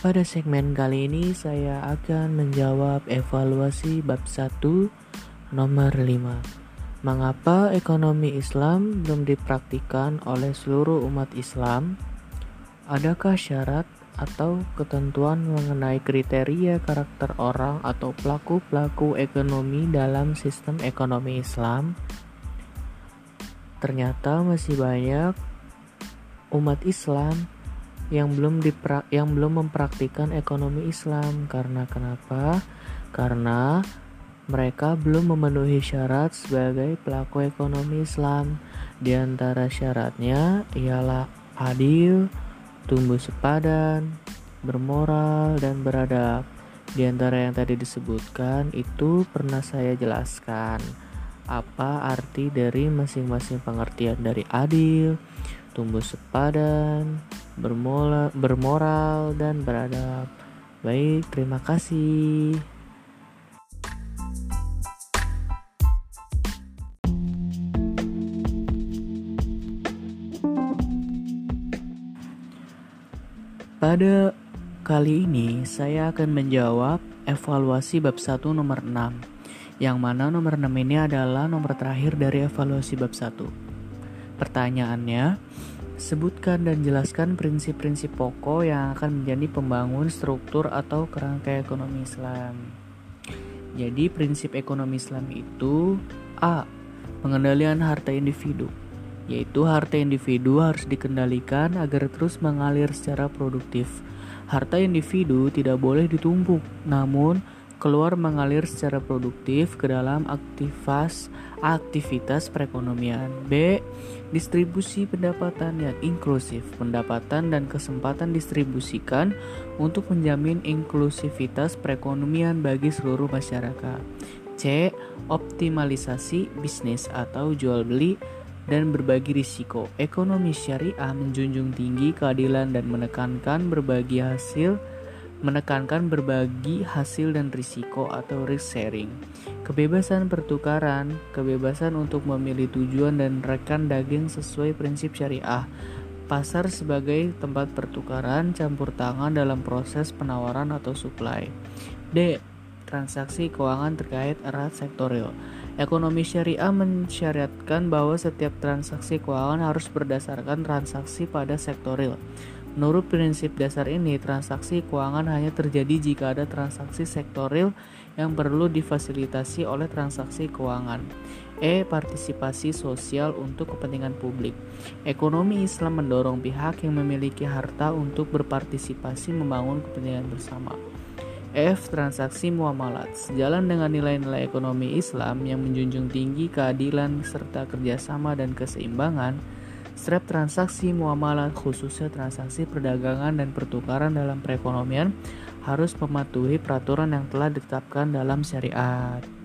Pada segmen kali ini saya akan menjawab evaluasi bab 1 nomor 5. Mengapa ekonomi Islam belum dipraktikkan oleh seluruh umat Islam? Adakah syarat atau ketentuan mengenai kriteria karakter orang atau pelaku-pelaku ekonomi dalam sistem ekonomi Islam? Ternyata masih banyak umat Islam yang belum dipra yang belum mempraktikkan ekonomi Islam karena kenapa? Karena mereka belum memenuhi syarat sebagai pelaku ekonomi Islam. Di antara syaratnya ialah adil, tumbuh sepadan, bermoral dan beradab. Di antara yang tadi disebutkan itu pernah saya jelaskan apa arti dari masing-masing pengertian dari adil, tumbuh sepadan, bermola, bermoral, dan beradab. Baik, terima kasih. Pada kali ini saya akan menjawab evaluasi bab 1 nomor 6 yang mana nomor 6 ini adalah nomor terakhir dari evaluasi bab 1. Pertanyaannya, sebutkan dan jelaskan prinsip-prinsip pokok yang akan menjadi pembangun struktur atau kerangka ekonomi Islam. Jadi prinsip ekonomi Islam itu A. Pengendalian harta individu yaitu harta individu harus dikendalikan agar terus mengalir secara produktif. Harta individu tidak boleh ditumpuk, namun keluar mengalir secara produktif ke dalam aktivitas aktivitas perekonomian. B. Distribusi pendapatan yang inklusif. Pendapatan dan kesempatan distribusikan untuk menjamin inklusivitas perekonomian bagi seluruh masyarakat. C. Optimalisasi bisnis atau jual beli dan berbagi risiko. Ekonomi syariah menjunjung tinggi keadilan dan menekankan berbagi hasil menekankan berbagi hasil dan risiko atau risk sharing, kebebasan pertukaran, kebebasan untuk memilih tujuan dan rekan daging sesuai prinsip syariah, pasar sebagai tempat pertukaran campur tangan dalam proses penawaran atau supply. D. Transaksi keuangan terkait erat sektorial. Ekonomi syariah mensyariatkan bahwa setiap transaksi keuangan harus berdasarkan transaksi pada sektoril Menurut prinsip dasar ini, transaksi keuangan hanya terjadi jika ada transaksi sektoril yang perlu difasilitasi oleh transaksi keuangan. E. Partisipasi sosial untuk kepentingan publik. Ekonomi Islam mendorong pihak yang memiliki harta untuk berpartisipasi membangun kepentingan bersama. F. Transaksi muamalat sejalan dengan nilai-nilai ekonomi Islam yang menjunjung tinggi keadilan serta kerjasama dan keseimbangan setiap transaksi muamalah khususnya transaksi perdagangan dan pertukaran dalam perekonomian harus mematuhi peraturan yang telah ditetapkan dalam syariat.